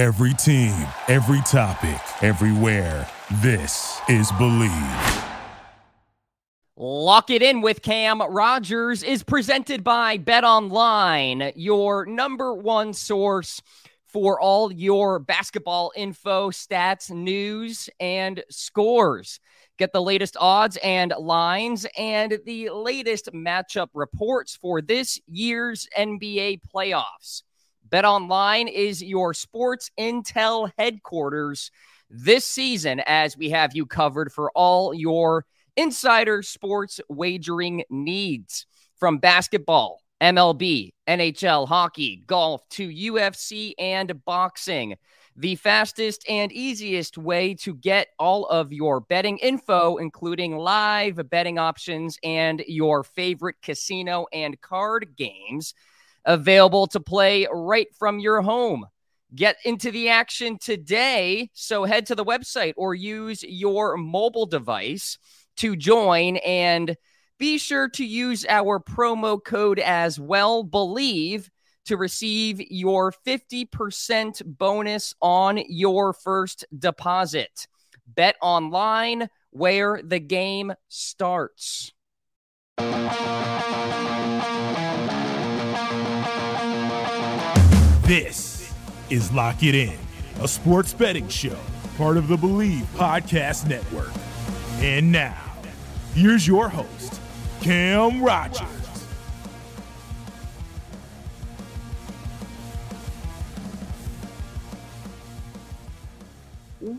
Every team, every topic, everywhere. This is Bleav. Lock it in with Cam Rogers is presented by Bet Online, your number one source for all your basketball info, stats, news, and scores. Get the latest odds and lines and the latest matchup reports for this year's NBA playoffs. Bet Online is your sports intel headquarters this season as we have you covered for all your insider sports wagering needs from basketball, MLB, NHL, hockey, golf to UFC and boxing. The fastest and easiest way to get all of your betting info, including live betting options and your favorite casino and card games, available to play right from your home. Get into the action today. So head to the website or use your mobile device to join and be sure to use our promo code as well, Bleav, to receive your 50% bonus on your first deposit. Bet online where the game starts. This is Lock It In, a sports betting show, part of the Bleav Podcast Network. And now, here's your host, Cam Rogers.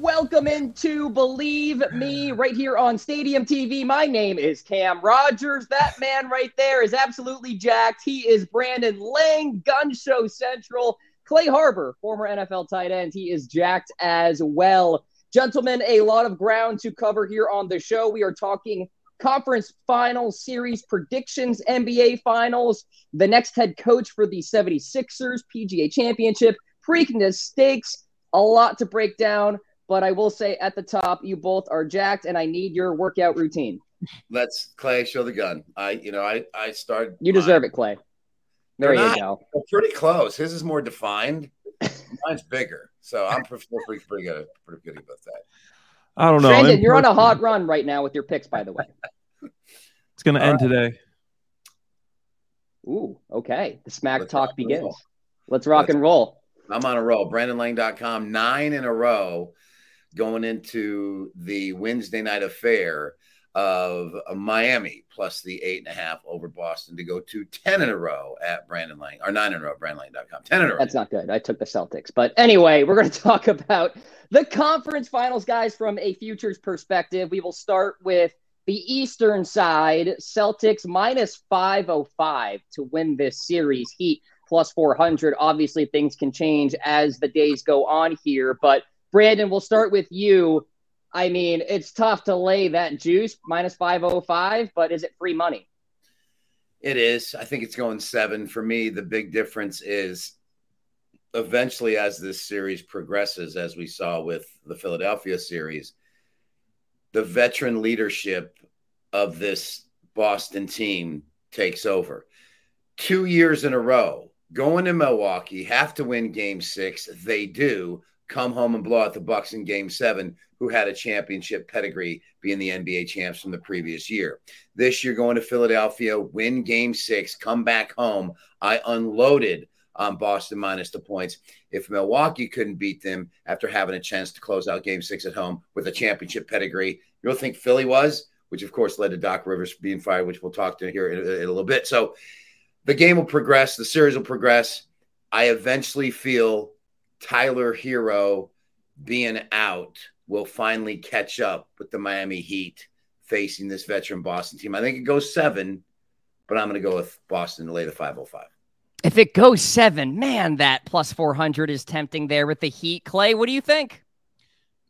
Welcome into Bleav Me right here on Stadium TV. My name is Cam Rogers. That man right there is absolutely jacked. He is Brandon Lang, Gun Show Central. Clay Harbor, former NFL tight end, he is jacked as well. Gentlemen, a lot of ground to cover here on the show. We are talking conference finals, series predictions, NBA finals, the next head coach for the 76ers, PGA championship, Preakness stakes, a lot to break down. But I will say at the top, you both are jacked, and I need your workout routine. Let's Clay show the gun. I, you know, I, I started. You deserve it, Clay. There you not- go. Pretty close. His is more defined. Mine's bigger, so I'm pretty, pretty, pretty good. Pretty good about that. I don't know. Brandon, you're on a hot run right now with your picks, by the way. It's going to All end today. Ooh, okay. The smack Let's talk begins. roll. Let's rock Let's- and roll. I'm on a roll. BrandonLang.com, nine in a row, going into the Wednesday night affair of uh, Miami plus the eight and a half over Boston to go to ten in a row at Brandon Lang or nine in a row BrandonLang.com. Ten in a row. That's not good. I took the Celtics. But anyway, we're going to talk about the conference finals, guys, from a futures perspective. We will start with the Eastern side Celtics minus 505 to win this series, Heat plus 400. Obviously, things can change as the days go on here. But Brandon, we'll start with you. I mean, it's tough to lay that juice minus 505, but is it free money? It is. I think it's going seven. For me, the big difference is eventually, as this series progresses, as we saw with the Philadelphia series, the veteran leadership of this Boston team takes over. Two years in a row, going to Milwaukee, have to win game six. They do come home and blow out the Bucks in game seven, who had a championship pedigree being the NBA champs from the previous year. This year, going to Philadelphia, win game six, come back home. I unloaded on Boston minus the points. If Milwaukee couldn't beat them after having a chance to close out game six at home with a championship pedigree, you don't think Philly was, which of course led to Doc Rivers being fired, which we'll talk to here in, in a little bit. So the game will progress, the series will progress. I eventually feel Tyler Herro being out will finally catch up with the Miami Heat facing this veteran Boston team. I think it goes seven, but I'm going to go with Boston to lay the 505. If it goes seven, man, that plus 400 is tempting there with the Heat. Clay, what do you think?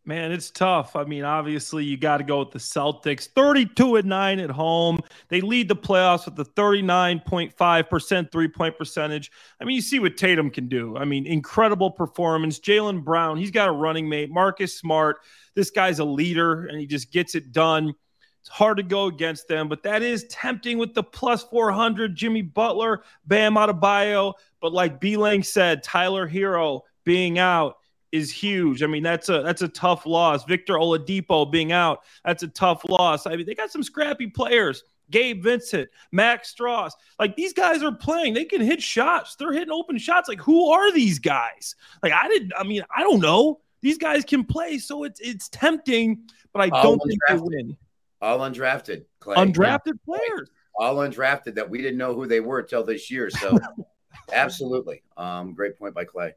Man, it's tough. I mean, obviously, you got to go with the Celtics. 32 and 9 at home. They lead the playoffs with a 39.5% three point percentage. I mean, you see what Tatum can do. I mean, incredible performance. Jaylen Brown, he's got a running mate. Marcus Smart, this guy's a leader and he just gets it done. It's hard to go against them, but that is tempting with the plus 400. Jimmy Butler, Bam Adebayo. But like B Lang said, Tyler Herro being out, is huge. I mean, that's a that's a tough loss. Victor Oladipo being out, that's a tough loss. I mean, they got some scrappy players. Gabe Vincent, Max Strus. Like these guys are playing. They can hit shots. They're hitting open shots. Like who are these guys? Like I didn't. I mean, I don't know. These guys can play, so it's it's tempting, but I All don't think they win. All undrafted, Clay. Undrafted yeah. players. All undrafted that we didn't know who they were until this year. So, absolutely, um, great point by Clay.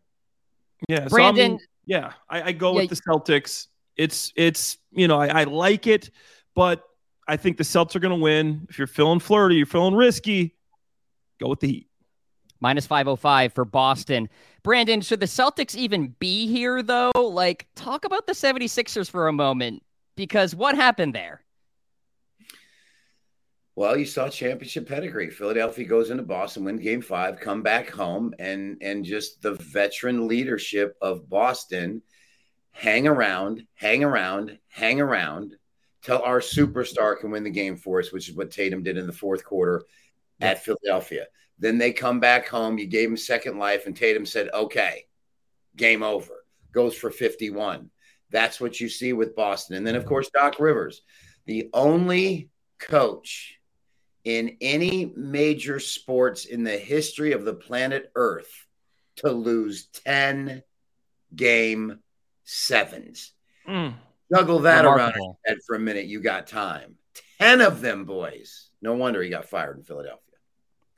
Yeah, Brandon. So, I mean, yeah, I, I go yeah. with the Celtics. It's it's you know I, I like it, but I think the Celtics are going to win. If you're feeling flirty, you're feeling risky, go with the Heat. Minus 505 for Boston. Brandon, should the Celtics even be here, though? Like, talk about the 76ers for a moment, because what happened there? Well, you saw championship pedigree. Philadelphia goes into Boston, win game five, come back home, and and just the veteran leadership of Boston hang around, hang around, hang around till our superstar can win the game for us, which is what Tatum did in the fourth quarter yeah. at Philadelphia. Then they come back home. You gave him second life, and Tatum said, okay, game over. Goes for 51. That's what you see with Boston. And then, of course, Doc Rivers, the only coach in any major sports in the history of the planet Earth to lose 10 game sevens. Mm. Juggle that Remarkable. around your head for a minute. You got time. 10 of them, boys. No wonder he got fired in Philadelphia.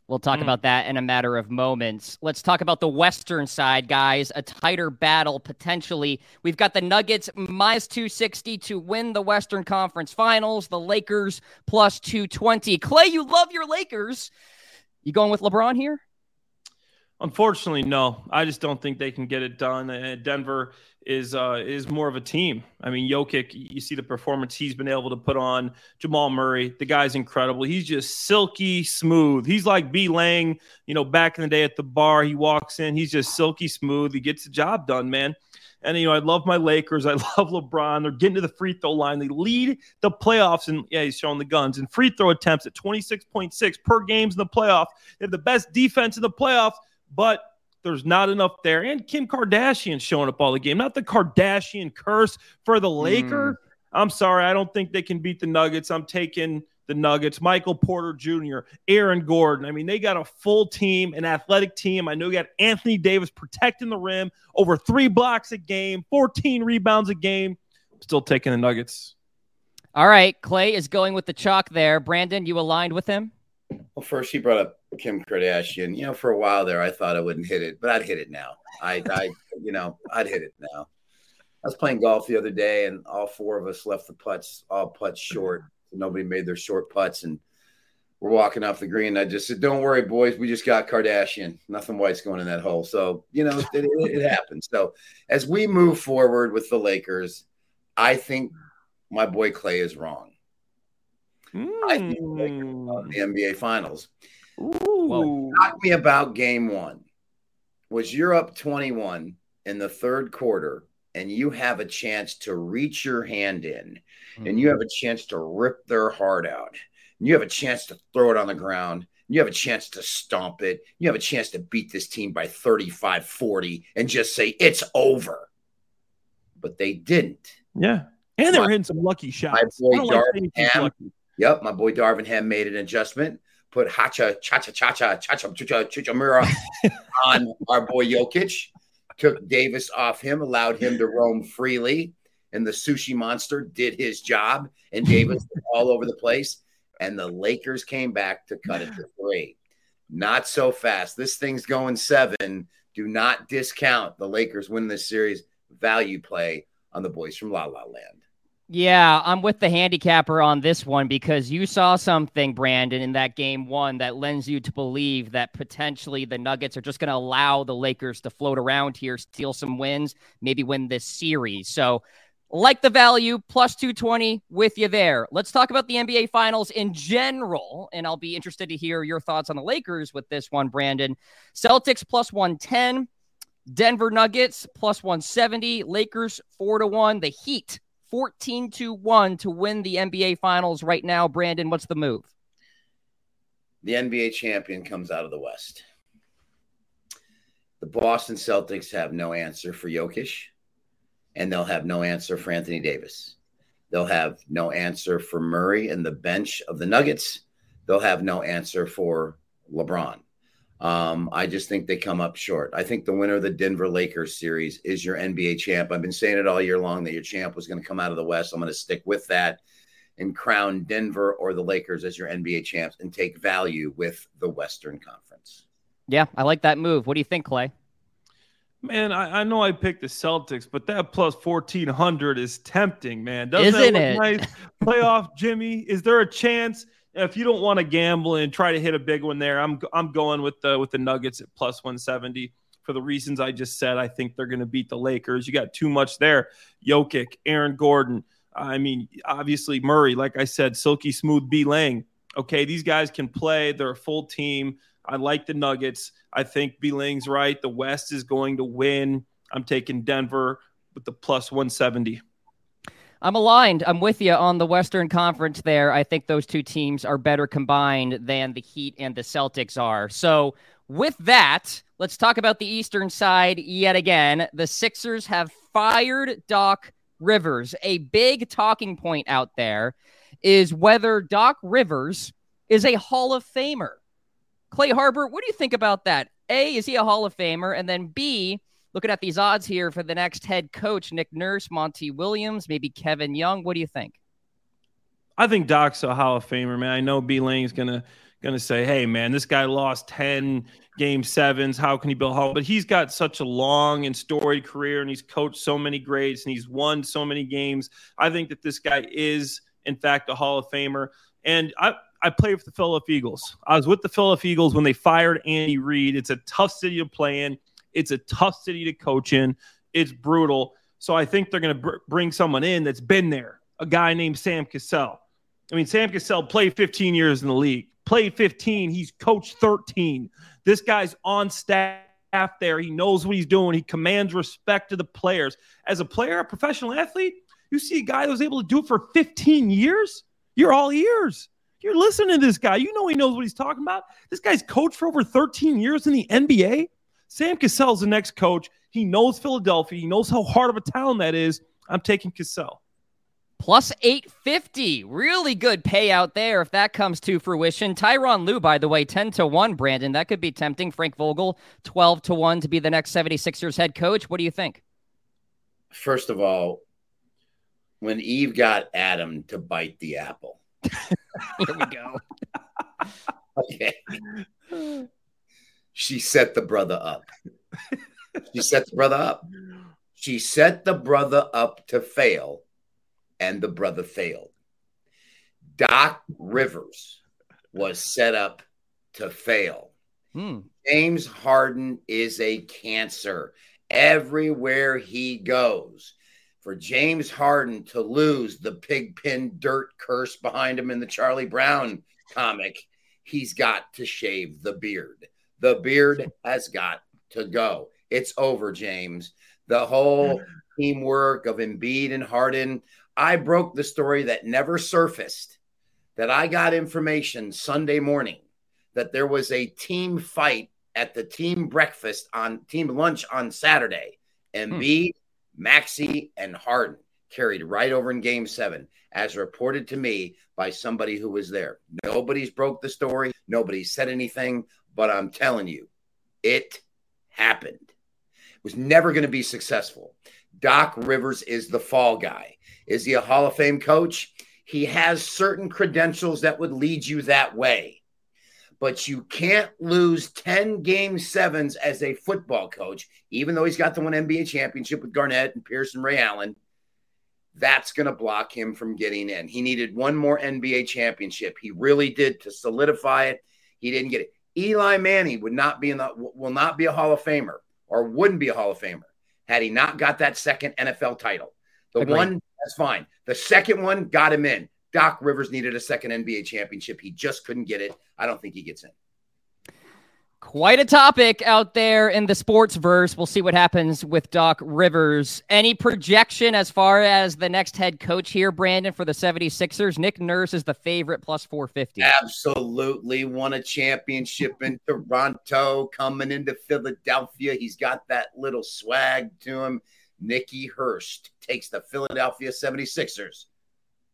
We'll talk mm. about that in a matter of moments. Let's talk about the Western side, guys. A tighter battle potentially. We've got the Nuggets minus 260 to win the Western Conference Finals, the Lakers plus 220. Clay, you love your Lakers. You going with LeBron here? Unfortunately, no. I just don't think they can get it done. Uh, Denver is uh, is more of a team. I mean, Jokic, you see the performance he's been able to put on. Jamal Murray, the guy's incredible. He's just silky smooth. He's like B Lang, you know, back in the day at the bar. He walks in, he's just silky smooth. He gets the job done, man. And you know, I love my Lakers. I love LeBron. They're getting to the free throw line. They lead the playoffs, and yeah, he's showing the guns and free throw attempts at 26.6 per games in the playoff. They have the best defense in the playoffs but there's not enough there. And Kim Kardashian showing up all the game. Not the Kardashian curse for the Laker. Mm. I'm sorry. I don't think they can beat the Nuggets. I'm taking the Nuggets. Michael Porter Jr., Aaron Gordon. I mean, they got a full team, an athletic team. I know you got Anthony Davis protecting the rim, over three blocks a game, 14 rebounds a game. Still taking the Nuggets. All right. Clay is going with the chalk there. Brandon, you aligned with him? Well, first he brought up Kim Kardashian. You know, for a while there, I thought I wouldn't hit it, but I'd hit it now. I, I, you know, I'd hit it now. I was playing golf the other day, and all four of us left the putts all putts short. Nobody made their short putts, and we're walking off the green. I just said, "Don't worry, boys. We just got Kardashian. Nothing white's going in that hole." So you know, it, it, it happens. So as we move forward with the Lakers, I think my boy Clay is wrong. Mm. I think the NBA Finals. Ooh. Talk me about game one. Was you're up 21 in the third quarter and you have a chance to reach your hand in mm. and you have a chance to rip their heart out. And you have a chance to throw it on the ground. You have a chance to stomp it. You have a chance to beat this team by 35 40 and just say it's over. But they didn't. Yeah. And they were hitting some lucky shots. My boy Darvin Ham, Yep, my boy Darvin Ham made an adjustment, put Hacha, Cha Cha Cha Cha, Cha Cha Cha Chichamura on our boy Jokic, took Davis off him, allowed him to roam freely, and the sushi monster did his job, and Davis was all over the place. And the Lakers came back to cut it to three. Not so fast. This thing's going seven. Do not discount the Lakers winning this series value play on the boys from La La Land. Yeah, I'm with the handicapper on this one because you saw something, Brandon, in that game one that lends you to believe that potentially the Nuggets are just going to allow the Lakers to float around here, steal some wins, maybe win this series. So, like the value, plus 220 with you there. Let's talk about the NBA Finals in general. And I'll be interested to hear your thoughts on the Lakers with this one, Brandon. Celtics plus 110. Denver Nuggets plus 170, Lakers 4 to 1, the Heat 14 to 1 to win the NBA Finals right now. Brandon, what's the move? The NBA champion comes out of the West. The Boston Celtics have no answer for Jokic. and they'll have no answer for Anthony Davis. They'll have no answer for Murray and the bench of the Nuggets. They'll have no answer for LeBron. Um, I just think they come up short. I think the winner of the Denver Lakers series is your NBA champ. I've been saying it all year long that your champ was going to come out of the West. I'm going to stick with that and crown Denver or the Lakers as your NBA champs and take value with the Western Conference. Yeah, I like that move. What do you think, Clay? Man, I, I know I picked the Celtics, but that plus 1400 is tempting, man. Doesn't Isn't it it? nice? Playoff Jimmy. Is there a chance if you don't want to gamble and try to hit a big one there? I'm I'm going with the with the Nuggets at plus 170 for the reasons I just said. I think they're going to beat the Lakers. You got too much there. Jokic, Aaron Gordon. I mean, obviously Murray, like I said, silky smooth B Lang. Okay, these guys can play. They're a full team. I like the Nuggets. I think B Lang's right. The West is going to win. I'm taking Denver with the plus 170. I'm aligned. I'm with you on the Western Conference there. I think those two teams are better combined than the Heat and the Celtics are. So, with that, let's talk about the Eastern side yet again. The Sixers have fired Doc Rivers. A big talking point out there is whether Doc Rivers is a Hall of Famer. Clay Harbor, what do you think about that? A, is he a Hall of Famer? And then B, looking at these odds here for the next head coach, Nick Nurse, Monty Williams, maybe Kevin Young. What do you think? I think Doc's a Hall of Famer, man. I know B Lang's gonna gonna say, "Hey, man, this guy lost ten game sevens. How can he build Hall?" But he's got such a long and storied career, and he's coached so many greats, and he's won so many games. I think that this guy is, in fact, a Hall of Famer. And I, I played with the Philadelphia Eagles. I was with the Philadelphia Eagles when they fired Andy Reid. It's a tough city to play in. It's a tough city to coach in. It's brutal. So I think they're going to br- bring someone in that's been there, a guy named Sam Cassell. I mean, Sam Cassell played 15 years in the league, played 15. He's coached 13. This guy's on staff there. He knows what he's doing. He commands respect to the players. As a player, a professional athlete, you see a guy that was able to do it for 15 years. You're all ears. You're listening to this guy. You know he knows what he's talking about. This guy's coached for over 13 years in the NBA. Sam Cassell's the next coach. He knows Philadelphia. He knows how hard of a town that is. I'm taking Cassell. Plus 850. Really good payout there if that comes to fruition. Tyronn Lue, by the way, 10 to 1, Brandon. That could be tempting. Frank Vogel, 12 to 1 to be the next 76ers head coach. What do you think? First of all, when Eve got Adam to bite the apple, Here we go. okay, she set the brother up. She set the brother up. She set the brother up to fail, and the brother failed. Doc Rivers was set up to fail. Hmm. James Harden is a cancer everywhere he goes. For James Harden to lose the pigpen dirt curse behind him in the Charlie Brown comic, he's got to shave the beard. The beard has got to go. It's over, James. The whole teamwork of Embiid and Harden. I broke the story that never surfaced that I got information Sunday morning that there was a team fight at the team breakfast on team lunch on Saturday. Hmm. Embiid, Maxey, and Harden carried right over in game seven, as reported to me by somebody who was there. Nobody's broke the story, nobody said anything, but I'm telling you, it happened. It was never going to be successful. Doc Rivers is the fall guy. Is he a Hall of Fame coach? He has certain credentials that would lead you that way. But you can't lose 10 game sevens as a football coach, even though he's got the one NBA championship with Garnett and Pierce and Ray Allen. That's going to block him from getting in. He needed one more NBA championship. He really did to solidify it. He didn't get it. Eli Manning would not be in the will not be a Hall of Famer or wouldn't be a Hall of Famer had he not got that second NFL title. The Agreed. one that's fine. The second one got him in. Doc Rivers needed a second NBA championship. He just couldn't get it. I don't think he gets in. Quite a topic out there in the sports verse. We'll see what happens with Doc Rivers. Any projection as far as the next head coach here, Brandon, for the 76ers? Nick Nurse is the favorite plus 450. Absolutely won a championship in Toronto, coming into Philadelphia. He's got that little swag to him. Nikki Hurst takes the Philadelphia 76ers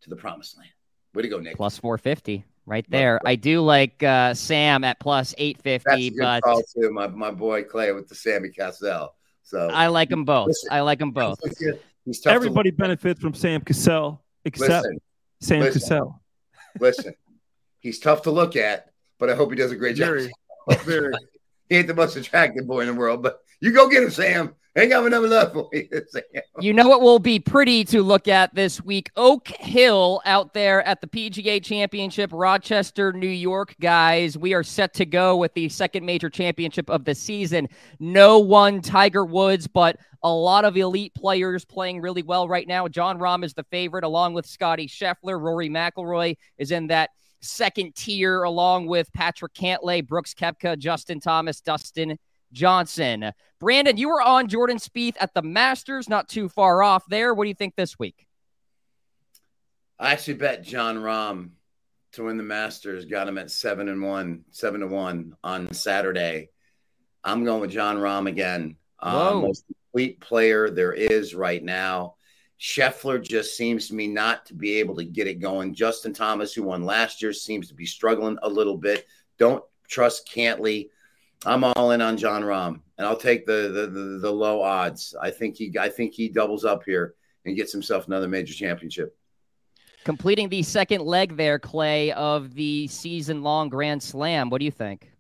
to the promised land. Way to go, Nick. Plus 450 right there. I do like uh, Sam at plus 850, but call too, my, my boy Clay with the Sammy Cassell. So I like them both. Listen, I like them both. Everybody benefits from Sam Cassell except listen, Sam listen, Cassell. Listen, he's tough to look at, but I hope he does a great job. Very, he ain't the most attractive boy in the world, but you go get him, Sam. Ain't got enough left for you. you know what will be pretty to look at this week? Oak Hill out there at the PGA Championship, Rochester, New York, guys. We are set to go with the second major championship of the season. No one Tiger Woods, but a lot of elite players playing really well right now. Jon Rahm is the favorite, along with Scottie Scheffler. Rory McIlroy is in that second tier, along with Patrick Cantlay, Brooks Koepka, Justin Thomas, Dustin Johnson. Brandon, you were on Jordan Spieth at the Masters, not too far off there. What do you think this week? I actually bet Jon Rahm to win the Masters. Got him at seven and one, seven to one on Saturday. I'm going with Jon Rahm again. Um, most complete player there is right now. Scheffler just seems to me not to be able to get it going. Justin Thomas, who won last year, seems to be struggling a little bit. Don't trust Cantlay. I'm all in on Jon Rahm, and I'll take the, the the, the low odds. I think he I think he doubles up here and gets himself another major championship. Completing the second leg there, Clay, of the season long Grand Slam. What do you think?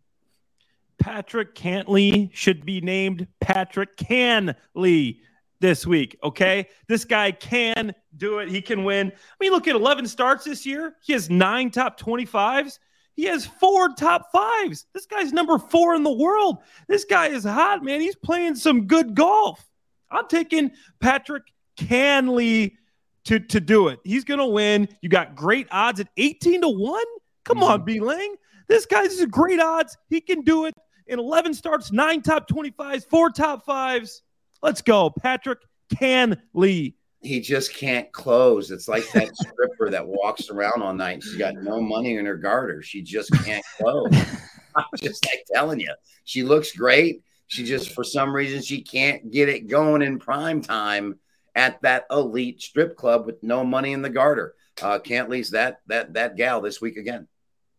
Patrick Cantlay should be named Patrick Canley this week. Okay. This guy can do it. He can win. I mean, look at 11 starts this year. He has nine top 25s. He has four top fives. This guy's number four in the world. This guy is hot, man. He's playing some good golf. I'm taking Patrick Canley to, to do it. He's going to win. You got great odds at 18 to 1. Come mm-hmm. on, B Lang. This guy's a great odds. He can do it in 11 starts, nine top 25s, four top fives. Let's go. Patrick Canley he just can't close. It's like that stripper that walks around all night. She's got no money in her garter. She just can't close. I'm just like telling you, she looks great. She just, for some reason, she can't get it going in prime time at that elite strip club with no money in the garter. Uh, can't lease that that that gal this week again.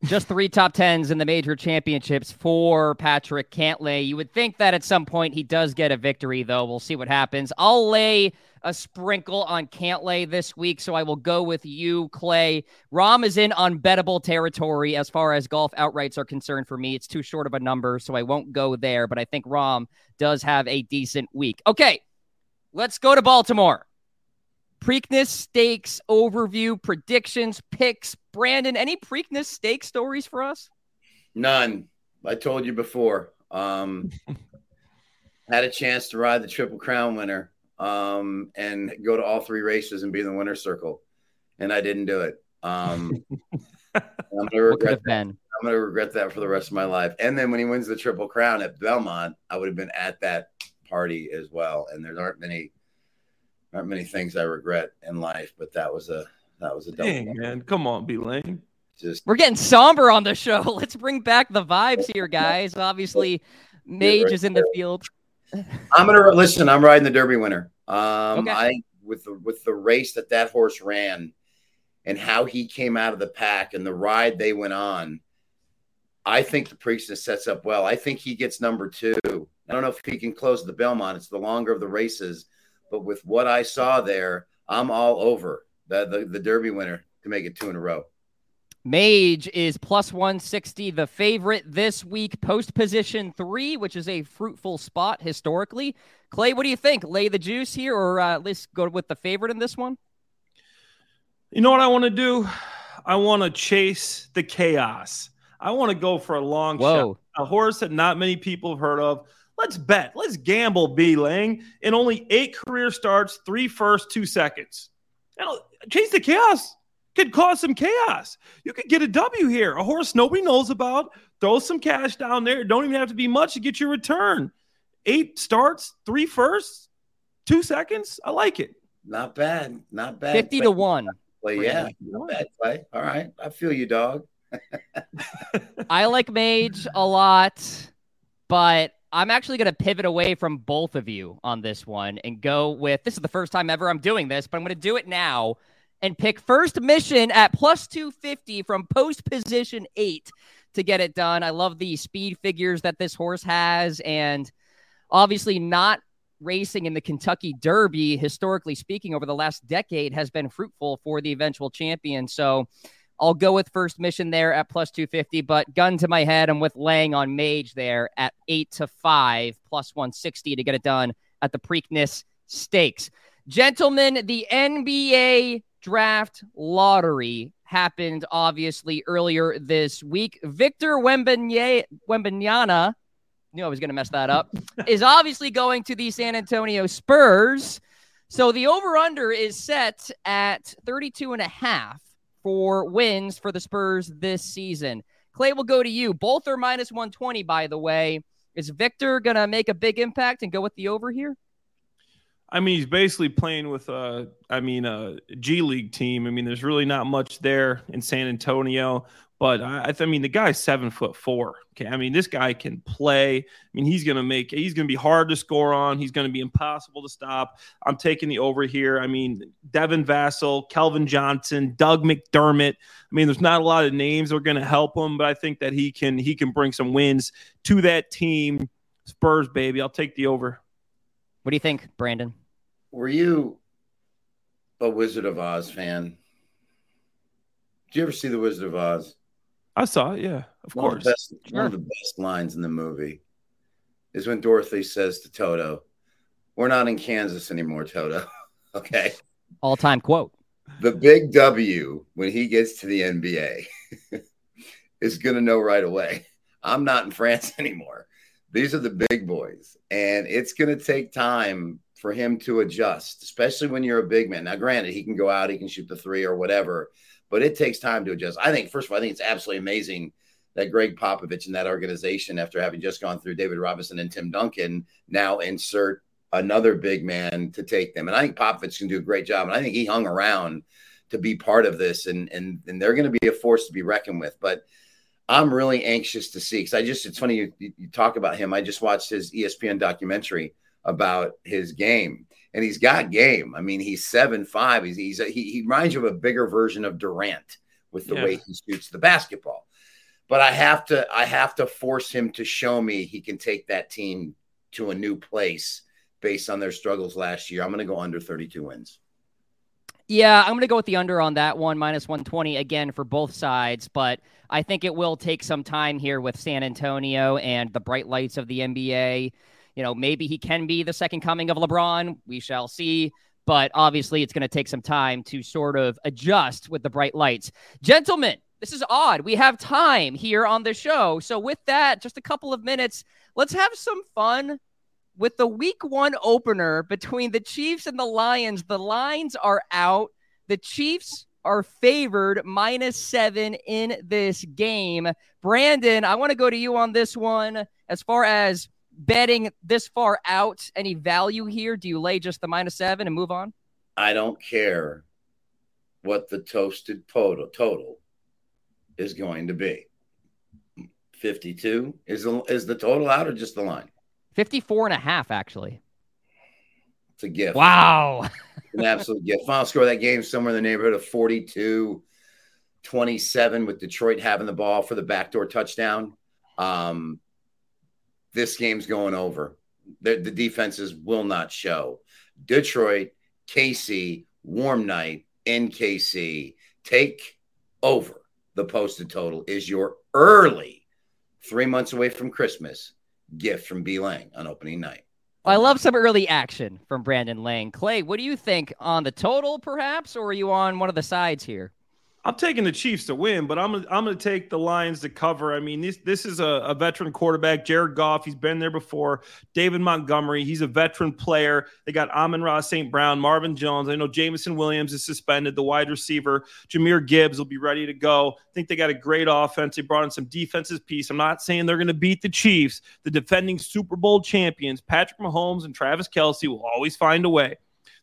Just three top tens in the major championships for Patrick Cantlay. You would think that at some point he does get a victory, though. We'll see what happens. I'll lay a sprinkle on Cantlay this week, so I will go with you, Clay. Rahm is in unbettable territory as far as golf outrights are concerned for me. It's too short of a number, so I won't go there, but I think Rahm does have a decent week. Okay, let's go to Baltimore. Preakness Stakes overview, predictions, picks. Brandon, any Preakness Stake stories for us? None. I told you before. Um, had a chance to ride the Triple Crown winner um, and go to all three races and be in the winner's circle, and I didn't do it. Um, I'm gonna regret that. I'm gonna regret that for the rest of my life. And then when he wins the Triple Crown at Belmont, I would have been at that party as well. And there aren't many aren't many things I regret in life, but that was a that was a double. Man, come on, B Lang. Just we're getting somber on the show. Let's bring back the vibes here, guys. Obviously, Mage right is in the field. I'm gonna listen. I'm riding the Derby winner. Um, okay. I with the with the race that that horse ran, and how he came out of the pack and the ride they went on. I think the Preakness sets up well. I think he gets number two. I don't know if he can close the Belmont. It's the longer of the races, but with what I saw there, I'm all over the the, the Derby winner to make it two in a row. Mage is plus 160, the favorite this week, post position three, which is a fruitful spot historically. Clay, what do you think? Lay the juice here or uh, at least go with the favorite in this one? You know what I want to do? I want to chase the chaos. I want to go for a long Whoa. shot. A horse that not many people have heard of. Let's bet. Let's gamble, B Lang. In only eight career starts, three first, two seconds. chase the chaos could cause some chaos. You could get a W here, a horse nobody knows about. Throw some cash down there. Don't even have to be much to get your return. Eight starts, three firsts, two seconds. I like it. Not bad. Not bad. 50 to 1. Well, yeah. Not bad play. All right. I feel you, dog. I like Mage a lot, but I'm actually going to pivot away from both of you on this one and go with this is the first time ever I'm doing this, but I'm going to do it now and pick first mission at plus 250 from post position eight to get it done. I love the speed figures that this horse has, and obviously not racing in the Kentucky Derby, historically speaking, over the last decade has been fruitful for the eventual champion. So I'll go with first mission there at plus 250, but gun to my head, I'm with laying on Mage there at eight to five plus 160 to get it done at the Preakness Stakes. Gentlemen, the NBA draft lottery happened obviously earlier this week. Victor Wembanyama, knew I was going to mess that up, is obviously going to the San Antonio Spurs. So the over under is set at 32 and a half for wins for the Spurs this season. Clay will go to you. Both are minus 120, by the way. Is Victor going to make a big impact and go with the over here? I mean, he's basically playing with a, I mean, a G League team. I mean, there's really not much there in San Antonio. But I, I mean, the guy's seven foot four. Okay, I mean, this guy can play. I mean, he's going to make. He's going to be hard to score on. He's going to be impossible to stop. I'm taking the over here. I mean, Devin Vassell, Kelvin Johnson, Doug McDermott. I mean, there's not a lot of names that are going to help him, but I think that he can. He can bring some wins to that team. Spurs, baby. I'll take the over. What do you think, Brandon? Were you a Wizard of Oz fan? Did you ever see The Wizard of Oz? I saw it. Yeah, of one course. Of best, sure. One of the best lines in the movie is when Dorothy says to Toto, "We're not in Kansas anymore, Toto." okay. All time quote. The big W when he gets to the NBA is going to know right away. I'm not in France anymore. These are the big boys, and it's going to take time for him to adjust, especially when you're a big man. Now, granted, he can go out, he can shoot the three or whatever, but it takes time to adjust. I think, first of all, I think it's absolutely amazing that Gregg Popovich and that organization, after having just gone through David Robinson and Tim Duncan, now insert another big man to take them. And I think Popovich can do a great job. And I think he hung around to be part of this, and and and they're going to be a force to be reckoned with. But I'm really anxious to see because I just it's funny you, you talk about him. I just watched his ESPN documentary about his game, and he's got game. I mean, he's seven five. He's he's a, he, he reminds you of a bigger version of Durant with the yeah. way he shoots the basketball. But I have to I have to force him to show me he can take that team to a new place based on their struggles last year. I'm going to go under 32 wins. Yeah, I'm going to go with the under on that one, minus 120 again for both sides. But I think it will take some time here with San Antonio and the bright lights of the NBA. You know, maybe he can be the second coming of LeBron. We shall see. But obviously, it's going to take some time to sort of adjust with the bright lights. Gentlemen, this is odd. We have time here on the show. So, with that, just a couple of minutes, let's have some fun with the week one opener between the Chiefs and the Lions. The lines are out. The Chiefs are favored minus seven in this game. Brandon, I want to go to you on this one as far as betting this far out any value here? Do you lay just the minus seven and move on? I don't care what the toasted total total is going to be. 52 is the, is the total out or just the line? 54 and a half, actually. It's a gift. Wow. An absolute gift. Final score of that game somewhere in the neighborhood of 42 27 with Detroit having the ball for the backdoor touchdown. Um, this game's going over. The, the defenses will not show. Detroit, KC, warm night in KC. Take over the posted total is your early three months away from Christmas gift from B Lang on opening night. I love some early action from Brandon Lang. Clay, what do you think on the total, perhaps, or are you on one of the sides here? I'm taking the Chiefs to win, but I'm I'm going to take the Lions to cover. I mean, this this is a, a, veteran quarterback, Jared Goff. He's been there before. David Montgomery, he's a veteran player. They got Amon-Ra, St. Brown, Marvin Jones. I know Jameson Williams is suspended. The wide receiver, Jahmyr Gibbs, will be ready to go. I think they got a great offense. They brought in some defensive piece. I'm not saying they're going to beat the Chiefs, the defending Super Bowl champions. Patrick Mahomes and Travis Kelce will always find a way.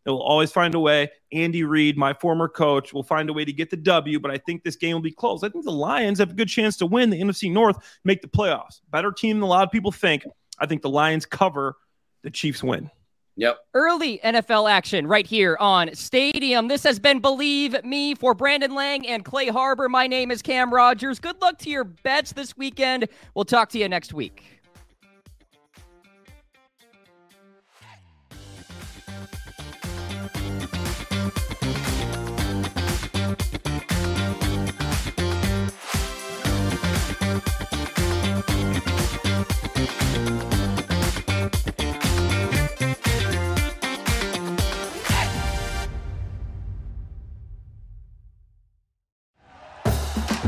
They will always find a way. Andy Reid, my former coach, will find a way to get the W, but I think this game will be close. I think the Lions have a good chance to win the NFC North, make the playoffs. Better team than a lot of people think. I think the Lions cover, the Chiefs win. Yep. Early NFL action right here on Stadium. This has been Bleav Me for Brandon Lang and Clay Harbor. My name is Cam Rogers. Good luck to your bets this weekend. We'll talk to you next week.